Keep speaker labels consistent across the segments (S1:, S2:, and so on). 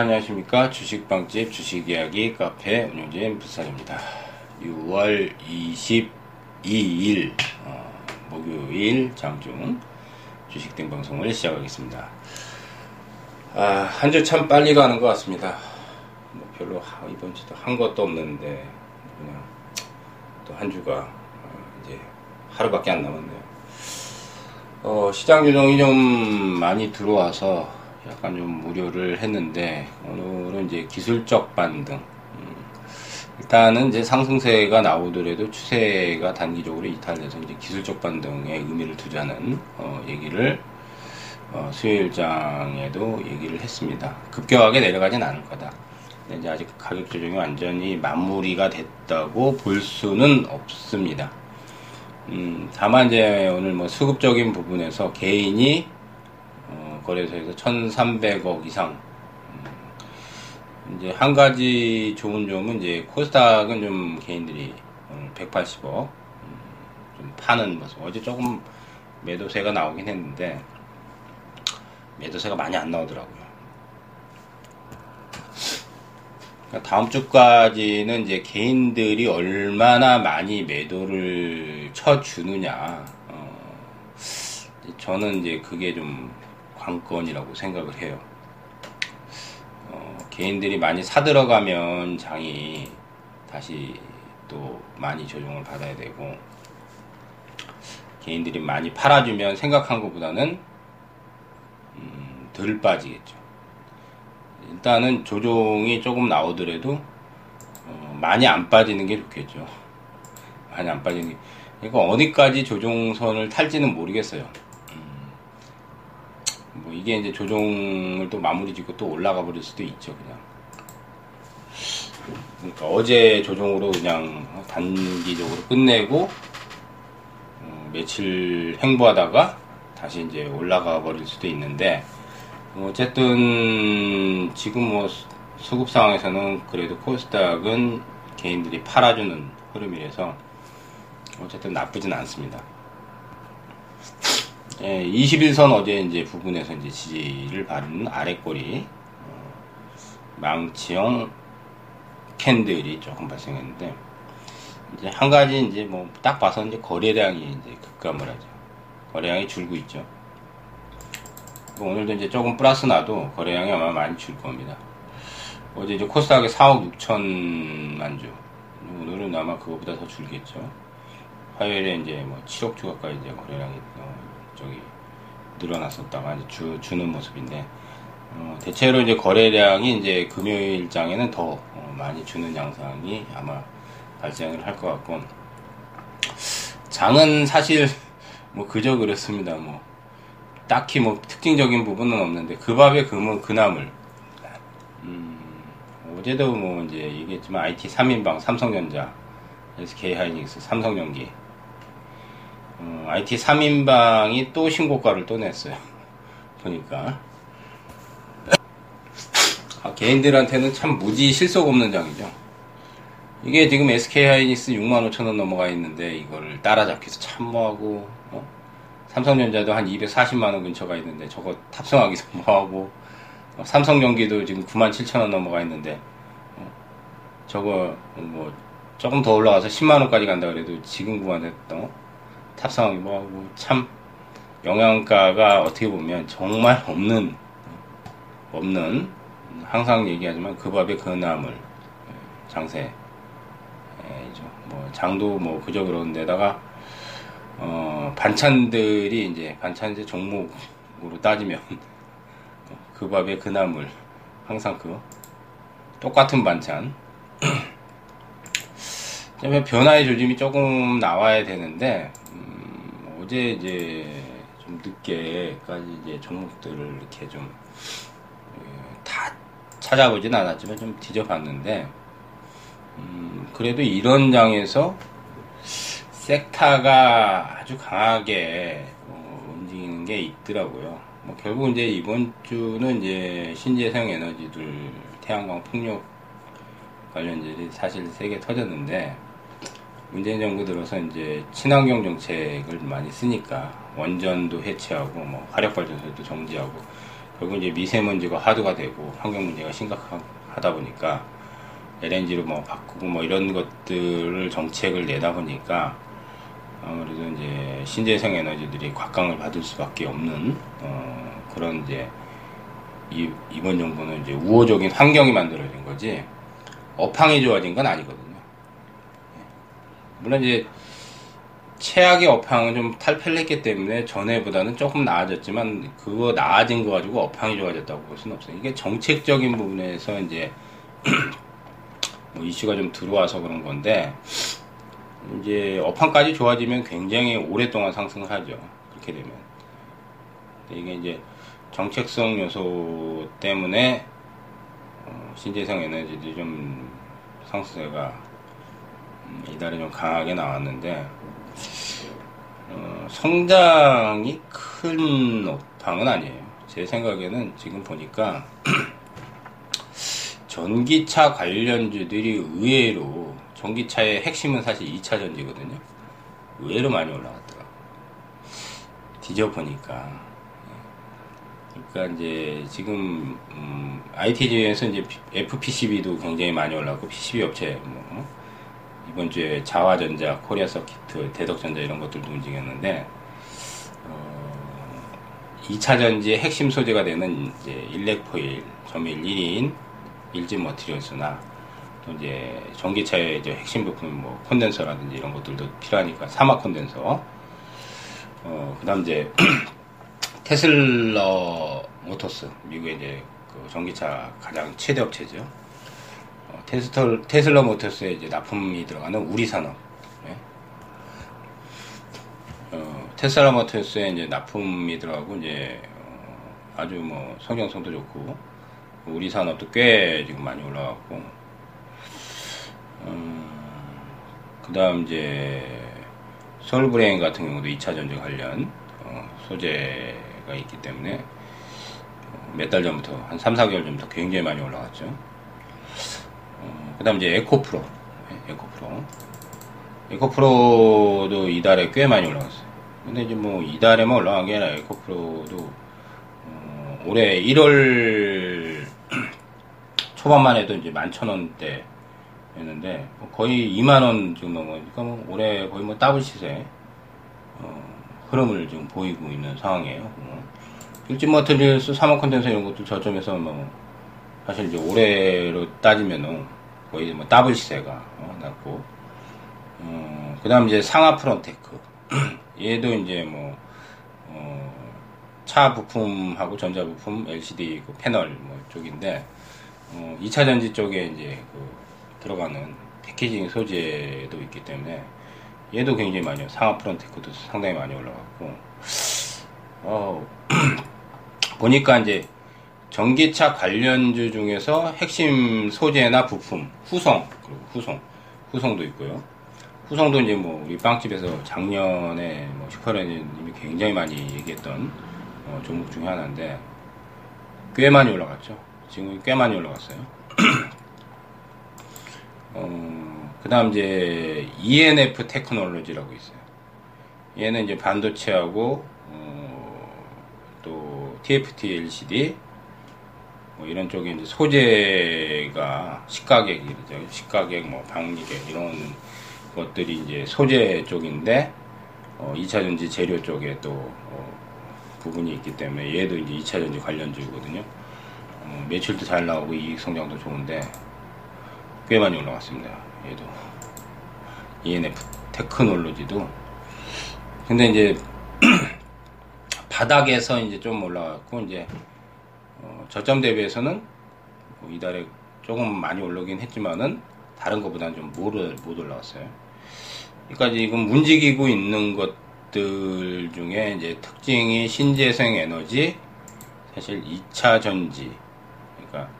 S1: 안녕하십니까. 주식방집 주식이야기 카페 운영진 부산입니다. 6월 22일 어, 목요일 장중 주식등 방송을 시작하겠습니다. 아, 한 주 참 빨리 가는 것 같습니다. 뭐 별로 이번 주도 한 것도 없는데 그냥 또 한 주가 어, 이제 하루밖에 안 남았네요. 어, 시장 조정이 좀 많이 들어와서 약간 좀 무료를 했는데 오늘은 이제 기술적 반등 음, 일단은 이제 상승세가 나오더라도 추세가 단기적으로 이탈돼서 이제 기술적 반등에 의미를 두자는 어, 얘기를 어, 수요일장에도 얘기를 했습니다. 급격하게 내려가진 않을 거다. 이제 아직 가격 조정이 완전히 마무리가 됐다고 볼 수는 없습니다. 음, 다만 이제 오늘 뭐 수급적인 부분에서 개인이 거래소에서 1,300억 이상. 음, 이제 한 가지 좋은 점은 이제 코스닥은 좀 개인들이 180억 음, 좀 파는 모습. 어제 조금 매도세가 나오긴 했는데 매도세가 많이 안 나오더라고요. 그러니까 다음 주까지는 이제 개인들이 얼마나 많이 매도를 쳐주느냐. 어, 저는 이제 그게 좀 관건이라고 생각을 해요. 어, 개인들이 많이 사들어가면 장이 다시 또 많이 조정을 받아야 되고 개인들이 많이 팔아주면 생각한 것보다는 음, 덜 빠지겠죠. 일단은 조종이 조금 나오더라도 어, 많이 안 빠지는 게 좋겠죠. 많이 안 빠지는 게. 그러니까 어디까지 조종선을 탈지는 모르겠어요. 뭐 이게 이제 조종을 또 마무리 짓고 또 올라가 버릴 수도 있죠, 그냥. 그러니까 어제 조종으로 그냥 단기적으로 끝내고 어, 며칠 행보하다가 다시 이제 올라가 버릴 수도 있는데 뭐 어쨌든 지금 뭐 수급 상황에서는 그래도 코스닥은 개인들이 팔아주는 흐름이라서 어쨌든 나쁘진 않습니다. 예, 21선 어제 이제 부분에서 이제 지지를 받는 아래꼬리 어, 망치형 캔들이 조금 발생했는데 이제 한 가지 이제 뭐 딱 봐서 이제 거래량이 이제 급감을 하죠. 거래량이 줄고 있죠. 오늘도 이제 조금 플러스 나도 거래량이 아마 많이 줄 겁니다. 어제 이제 코스닥에 4억 6천만 주. 오늘은 아마 그거보다 더 줄겠죠. 화요일에 이제 뭐 7억 주 가까이 이제 거래량이 어, 저기 늘어났었다가 주, 주는 모습인데 어, 대체로 이제 거래량이 이제 금요일장에는 더 어, 많이 주는 양상이 아마 발생을 할 것 같고 장은 사실 뭐 그저 그렇습니다. 뭐 딱히 뭐 특징적인 부분은 없는데 그 밥에 금은 그나물. 음, 어제도 뭐 이제 얘기했지만 IT 3인방 삼성전자 SK하이닉스 삼성전기 어, IT 3인방이 또 신고가를 또 냈어요. 보니까. 아, 개인들한테는 참 무지 실속 없는 장이죠. 이게 지금 SK 하이닉스 6만 5천 원 넘어가 있는데 이거를 따라잡기 위해서 참 뭐하고 어? 삼성전자도 한 240만 원 근처가 있는데 저거 탑승하기 위해서 뭐하고 어, 삼성전기도 지금 9만 7천 원 넘어가 있는데 어? 저거 뭐 조금 더 올라가서 10만 원까지 간다 그래도 지금 구간했던 탑승하기 뭐하고 참 영양가가 어떻게 보면 정말 없는 없는 항상 얘기하지만 그 밥에 그 나물 장세 뭐 장도 뭐 그저 그런데다가 어 반찬들이 이제 반찬제 종목으로 따지면 그 밥에 그 나물 항상 그 똑같은 반찬 변화의 조짐이 조금 나와야 되는데 어제 이제 좀 늦게까지 이제 종목들을 이렇게 좀다 예, 찾아보진 않았지만 좀 뒤져봤는데 음 그래도 이런 장에서 섹타가 아주 강하게 어 움직이는 게 있더라고요. 뭐 결국 이제 이번 주는 이제 신재생 에너지들 태양광 풍력 관련들이 사실 세게 터졌는데 문재인 정부 들어서 이제 친환경 정책을 많이 쓰니까 원전도 해체하고 뭐 화력 발전소도 정지하고 결국 이제 미세먼지가 화두가 되고 환경 문제가 심각하다 보니까 LNG로 뭐 바꾸고 뭐 이런 것들을 정책을 내다 보니까 아무래도 이제 신재생 에너지들이 곽강을 받을 수밖에 없는 어 그런 이제 이, 이번 정부는 이제 우호적인 환경이 만들어진 거지 업황이 좋아진 건 아니거든요. 예. 물론 이제 최악의 업황은 좀 탈피를 했기 때문에 전에보다는 조금 나아졌지만 그거 나아진 거 가지고 업황이 좋아졌다고 볼 수는 없어요. 이게 정책적인 부분에서 이제 뭐 이슈가 좀 들어와서 그런 건데 이제 업황까지 좋아지면 굉장히 오랫동안 상승을 하죠. 그렇게 되면 이게 이제 정책성 요소 때문에 어, 신재생 에너지들이 좀 상승세가 음, 이달에 좀 강하게 나왔는데 어, 성장이 큰 업황은 아니에요. 제 생각에는 지금 보니까 전기차 관련주들이 의외로 전기차의 핵심은 사실 2차 전지거든요. 의외로 많이 올라갔더라. 뒤져보니까. 그러니까 이제 지금 음, IT중에서 이제 FPCB도 굉장히 많이 올랐고 PCB 업체 뭐 이번 주에 자화전자, 코리아 서키트, 대덕전자 이런 것들도 움직였는데 어, 2차 전지의 핵심 소재가 되는 이제 일렉포일, 점일 1인 일진 머티리얼스나 또 이제 전기차의 이제 핵심 부품 뭐 콘덴서라든지 이런 것들도 필요하니까 사막 콘덴서 어 그다음 이제 테슬러 모터스 미국의 이제 그 전기차 가장 최대 업체죠. 어, 테스터, 테슬러 모터스에 이제 납품이 들어가는 우리 산업. 네. 어, 테슬라 모터스에 이제 납품이 들어가고 이제 어, 아주 뭐 성장성도 좋고 우리 산업도 꽤 지금 많이 올라갔고 음, 그 다음 이제 솔브레인 같은 경우도 2차 전지 관련 어, 소재가 있기 때문에 어, 몇달 전부터 한 3, 4개월 전부터 굉장히 많이 올라갔죠. 어, 그 다음 이제 에코프로 네, 에코프로 에코프로도 이달에 꽤 많이 올라갔어요. 근데 이제 뭐 이달에만 올라간 게 아니라 에코프로도 어, 올해 1월 초반만 해도 이제 11,000원대 였는데 뭐 거의 2만원 지금 넘어니까 뭐 올해 거의 뭐 더블 시세 어, 흐름을 지금 보이고 있는 상황이에요. 뭐. 일진머티리얼즈 삼화콘덴서 이런 것도 저점에서 뭐 사실 이제 올해로 따지면은 거의 뭐 더블 시세가 어, 났고. 어, 그 다음 이제 상아프론테크. 얘도 이제 뭐 어, 차 부품하고 전자 부품, LCD 그 패널 뭐 쪽인데 어, 2차 전지 쪽에 이제 그 들어가는 패키징 소재도 있기 때문에 얘도 굉장히 많이 상하 프론테크도 상당히 많이 올라갔고. 어, 보니까 이제 전기차 관련주 중에서 핵심 소재나 부품 후성 그리고 후성 후성도 있고요. 후성도 이제 뭐 우리 빵집에서 작년에 뭐 슈퍼레님이 굉장히 많이 얘기했던 어, 종목 중에 하나인데 꽤 많이 올라갔죠. 지금 꽤 많이 올라갔어요. 어, 그 다음 이제 ENF 테크놀로지라고 있어요. 얘는 이제 반도체하고, 어, 또 TFT LCD, 뭐 이런 쪽에 이제 소재가 시가격이죠. 시가격, 뭐 방리객 이런 것들이 이제 소재 쪽인데, 어, 2차전지 재료 쪽에 또, 어, 부분이 있기 때문에 얘도 이제 2차전지 관련주거든요. 어, 매출도 잘 나오고 이익 성장도 좋은데, 꽤 많이 올라갔습니다. 얘도 ENF 테크놀로지도 근데 이제 바닥에서 이제 좀 올라갔고 이제 어, 저점 대비해서는 뭐 이달에 조금 많이 올라오긴 했지만은 다른 것보다는 좀못 못 올라왔어요. 그러니까 지금 움직이고 있는 것들 중에 이제 특징이 신재생 에너지, 사실 2차 전지. 그러니까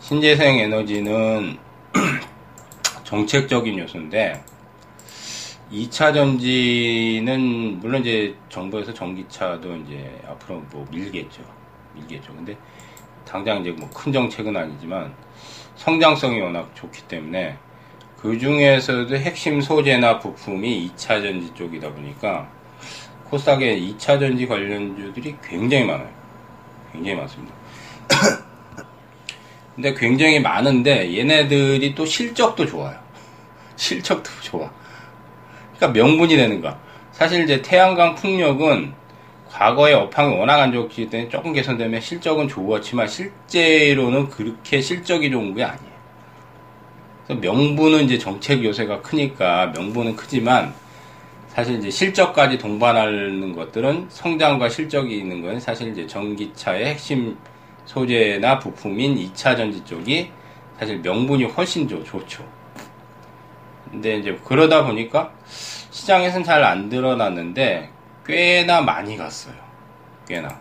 S1: 신재생 에너지는 정책적인 요소인데 2차 전지는 물론 이제 정부에서 전기차도 이제 앞으로 뭐 밀겠죠. 밀겠죠. 근데 당장 이제 뭐 큰 정책은 아니지만 성장성이 워낙 좋기 때문에 그 중에서도 핵심 소재나 부품이 2차 전지 쪽이다 보니까 코스닥에 2차 전지 관련주들이 굉장히 많아요. 굉장히 많습니다. 근데 굉장히 많은데 얘네들이 또 실적도 좋아요. 실적도 좋아. 그러니까 명분이 되는 거야. 사실 이제 태양광 풍력은 과거에 업황이 워낙 안 좋기 때문에 조금 개선되면 실적은 좋았지만 실제로는 그렇게 실적이 좋은 게 아니에요. 그래서 명분은 이제 정책 요새가 크니까 명분은 크지만 사실 이제 실적까지 동반하는 것들은 성장과 실적이 있는 건 사실 이제 전기차의 핵심 소재나 부품인 2차 전지 쪽이 사실 명분이 훨씬 좋, 좋죠. 근데 이제 그러다 보니까 시장에서는 잘 안 드러났는데 꽤나 많이 갔어요. 꽤나.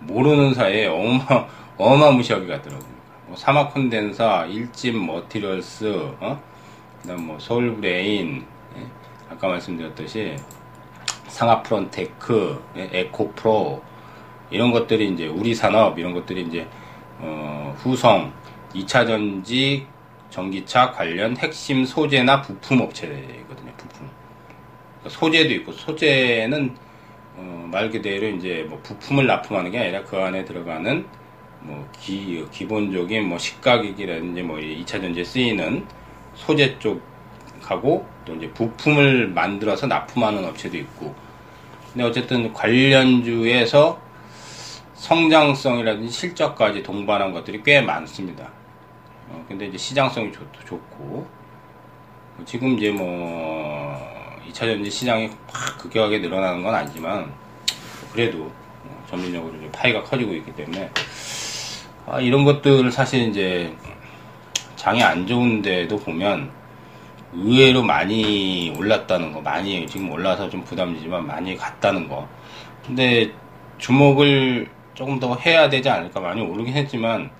S1: 모르는 사이에 어마, 어마무시하게 갔더라고요. 뭐 삼화콘덴서, 일진머티리얼즈, 어? 그 다음 뭐 솔브레인, 예? 아까 말씀드렸듯이 상아프론테크, 예? 에코프로, 이런 것들이 이제 우리 산업, 이런 것들이 이제, 어, 후성, 2차 전지, 전기차 관련 핵심 소재나 부품 업체거든요. 소재도 있고 소재는 어, 말 그대로 이제 뭐 부품을 납품하는 게 아니라 그 안에 들어가는 뭐 기, 기본적인 뭐 식가기기라든지 뭐 2차 전지에 쓰이는 소재 쪽하고 또 이제 부품을 만들어서 납품하는 업체도 있고 근데 어쨌든 관련주에서 성장성이라든지 실적까지 동반한 것들이 꽤 많습니다. 어, 근데 이제 시장성이 좋, 좋고 지금 이제 뭐 2차 전지 시장이 확 급격하게 늘어나는 건 아니지만 그래도 점진적으로 파이가 커지고 있기 때문에 아, 이런 것들을 사실 이제 장이 안 좋은데도 보면 의외로 많이 올랐다는 거 많이 지금 올라서 좀 부담이지만 많이 갔다는 거. 근데 주목을 조금 더 해야 되지 않을까 많이 오르긴 했지만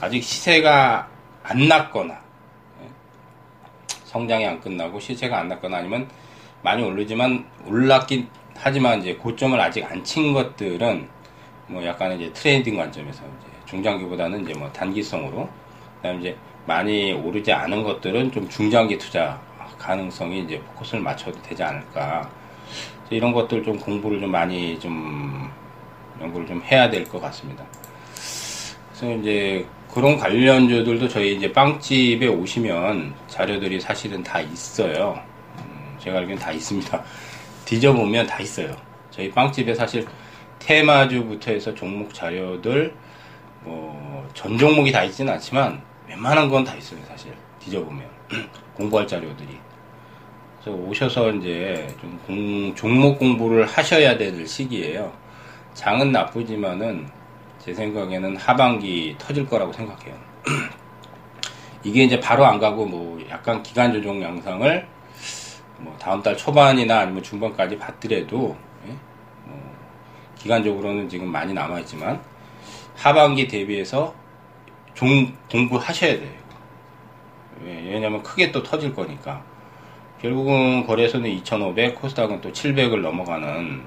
S1: 아직 시세가 안 났거나 성장이 안 끝나고 시세가 안 났거나 아니면 많이 오르지만 올랐긴 하지만 이제 고점을 아직 안 친 것들은 뭐 약간 이제 트레이딩 관점에서 이제 중장기보다는 이제 뭐 단기성으로 그다음 이제 많이 오르지 않은 것들은 좀 중장기 투자 가능성이 이제 포커스를 맞춰도 되지 않을까 이런 것들 좀 공부를 좀 많이 좀 연구를 좀 해야 될 것 같습니다. 그래서 이제 그런 관련주들도 저희 이제 빵집에 오시면 자료들이 사실은 다 있어요. 음, 제가 알기로는 다 있습니다. 뒤져보면 다 있어요. 저희 빵집에 사실 테마주부터 해서 종목 자료들, 뭐, 전 종목이 다 있지는 않지만 웬만한 건 다 있어요, 사실. 뒤져보면. 공부할 자료들이. 그래서 오셔서 이제 좀 공, 종목 공부를 하셔야 될 시기예요. 장은 나쁘지만은 제 생각에는 하반기 터질 거라고 생각해요. 이게 이제 바로 안 가고 뭐 약간 기간 조정 양상을 뭐 다음 달 초반이나 아니면 중반까지 봤더라도 예? 뭐 기간적으로는 지금 많이 남아 있지만 하반기 대비해서 종, 공부하셔야 돼요. 왜냐면 크게 또 터질 거니까. 결국은 거래소는 2,500, 코스닥은 또 700을 넘어가는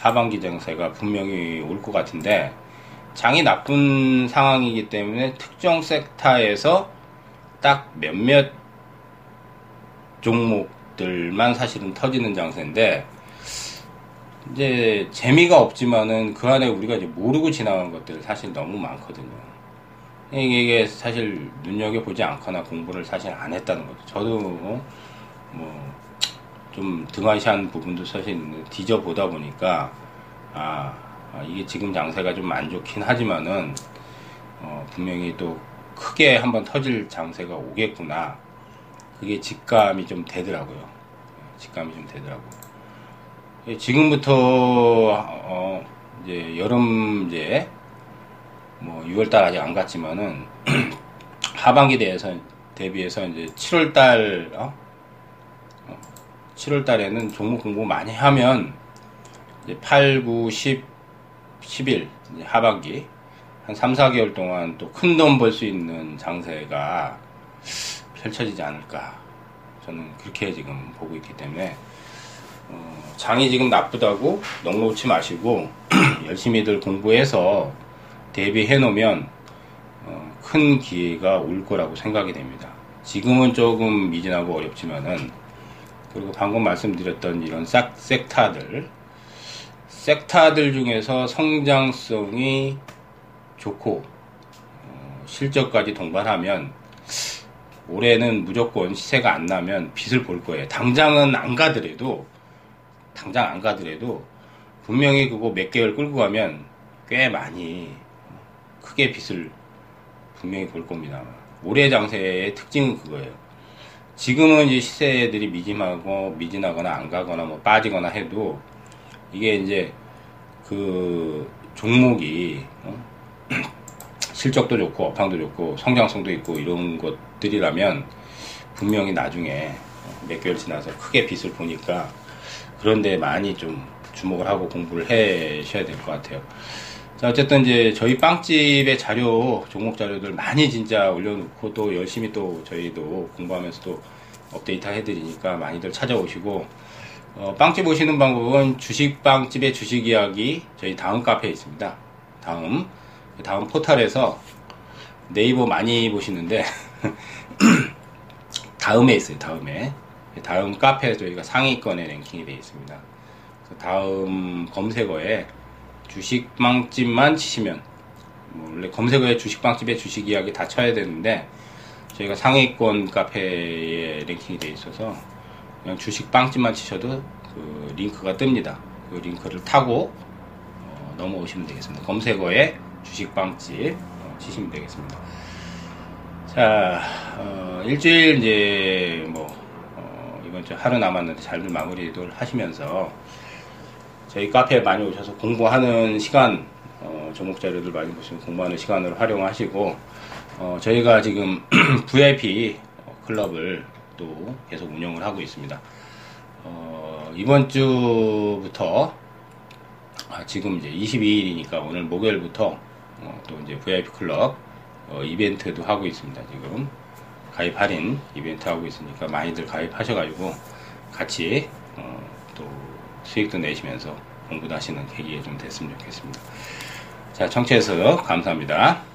S1: 하반기 정세가 분명히 올 것 같은데 장이 나쁜 상황이기 때문에 특정 섹터에서 딱 몇몇 종목들만 사실은 터지는 장세인데 이제 재미가 없지만은 그 안에 우리가 이제 모르고 지나간 것들 사실 너무 많거든요. 이게 사실 눈여겨보지 않거나 공부를 사실 안 했다는 거죠. 저도 뭐 좀 등한시한 부분도 사실 있는데 뒤져보다 보니까 아 아, 이게 지금 장세가 좀 안 좋긴 하지만은 어, 분명히 또 크게 한번 터질 장세가 오겠구나. 그게 직감이 좀 되더라고요. 직감이 좀 되더라고요. 예, 지금부터 어, 이제 여름 이제 뭐 6월달 아직 안 갔지만은 하반기 대해서 대비해서 이제 7월달 어? 7월달에는 어, 종목 공부 많이 하면 이제 8, 9, 10 10일 하반기 한 3, 4개월 동안 또 큰 돈 벌 수 있는 장세가 펼쳐지지 않을까 저는 그렇게 지금 보고 있기 때문에 어, 장이 지금 나쁘다고 넉놓지 마시고 열심히들 공부해서 대비해 놓으면 어, 큰 기회가 올 거라고 생각이 됩니다. 지금은 조금 미진하고 어렵지만은 그리고 방금 말씀드렸던 이런 싹 섹타들 섹타들 중에서 성장성이 좋고 어, 실적까지 동반하면 올해는 무조건 시세가 안 나면 빚을 볼 거예요. 당장은 안 가더라도 당장 안 가더라도 분명히 그거 몇 개월 끌고 가면 꽤 많이 크게 빚을 분명히 볼 겁니다. 올해 장세의 특징은 그거예요. 지금은 이제 시세들이 미진하고 미진하거나 안 가거나 뭐 빠지거나 해도 이게 이제 그 종목이 어? 실적도 좋고 업황도 좋고 성장성도 있고 이런 것들이라면 분명히 나중에 몇 개월 지나서 크게 빚을 보니까 그런데 많이 좀 주목을 하고 공부를 해셔야 될 것 같아요. 자, 어쨌든 이제 저희 빵집의 자료, 종목 자료들 많이 진짜 올려놓고 또 열심히 또 저희도 공부하면서 또 업데이트 해드리니까 많이들 찾아오시고, 어, 빵집 오시는 방법은 주식빵집의 주식 이야기 저희 다음 카페에 있습니다. 다음, 다음 포탈에서 네이버 많이 보시는데, 다음에 있어요, 다음에. 다음 카페에 저희가 상위권에 랭킹이 되어 있습니다. 다음 검색어에 주식빵집만 치시면 뭐 원래 검색어에 주식빵집의 주식 이야기 다 쳐야 되는데 저희가 상위권 카페에 랭킹이 되어 있어서 그냥 주식 빵집만 치셔도 그 링크가 뜹니다. 그 링크를 타고 어, 넘어오시면 되겠습니다. 검색어에 주식 빵집 어, 치시면 되겠습니다. 자, 어, 일주일 이제 뭐 어, 이번 주 하루 남았는데 잘들 마무리를 하시면서 저희 카페에 많이 오셔서 공부하는 시간, 어, 종목 자료들 많이 보시면 공부하는 시간으로 활용하시고, 어, 저희가 지금 VIP 클럽을 또 계속 운영을 하고 있습니다. 어, 이번 주부터, 아, 지금 이제 22일이니까 오늘 목요일부터 어, 또 이제 VIP 클럽 어, 이벤트도 하고 있습니다. 지금 가입 할인 이벤트 하고 있으니까 많이들 가입하셔가지고 같이 어, 또 수익도 내시면서 공부도 하시는 계기가 좀 됐으면 좋겠습니다. 자, 청취해서 감사합니다.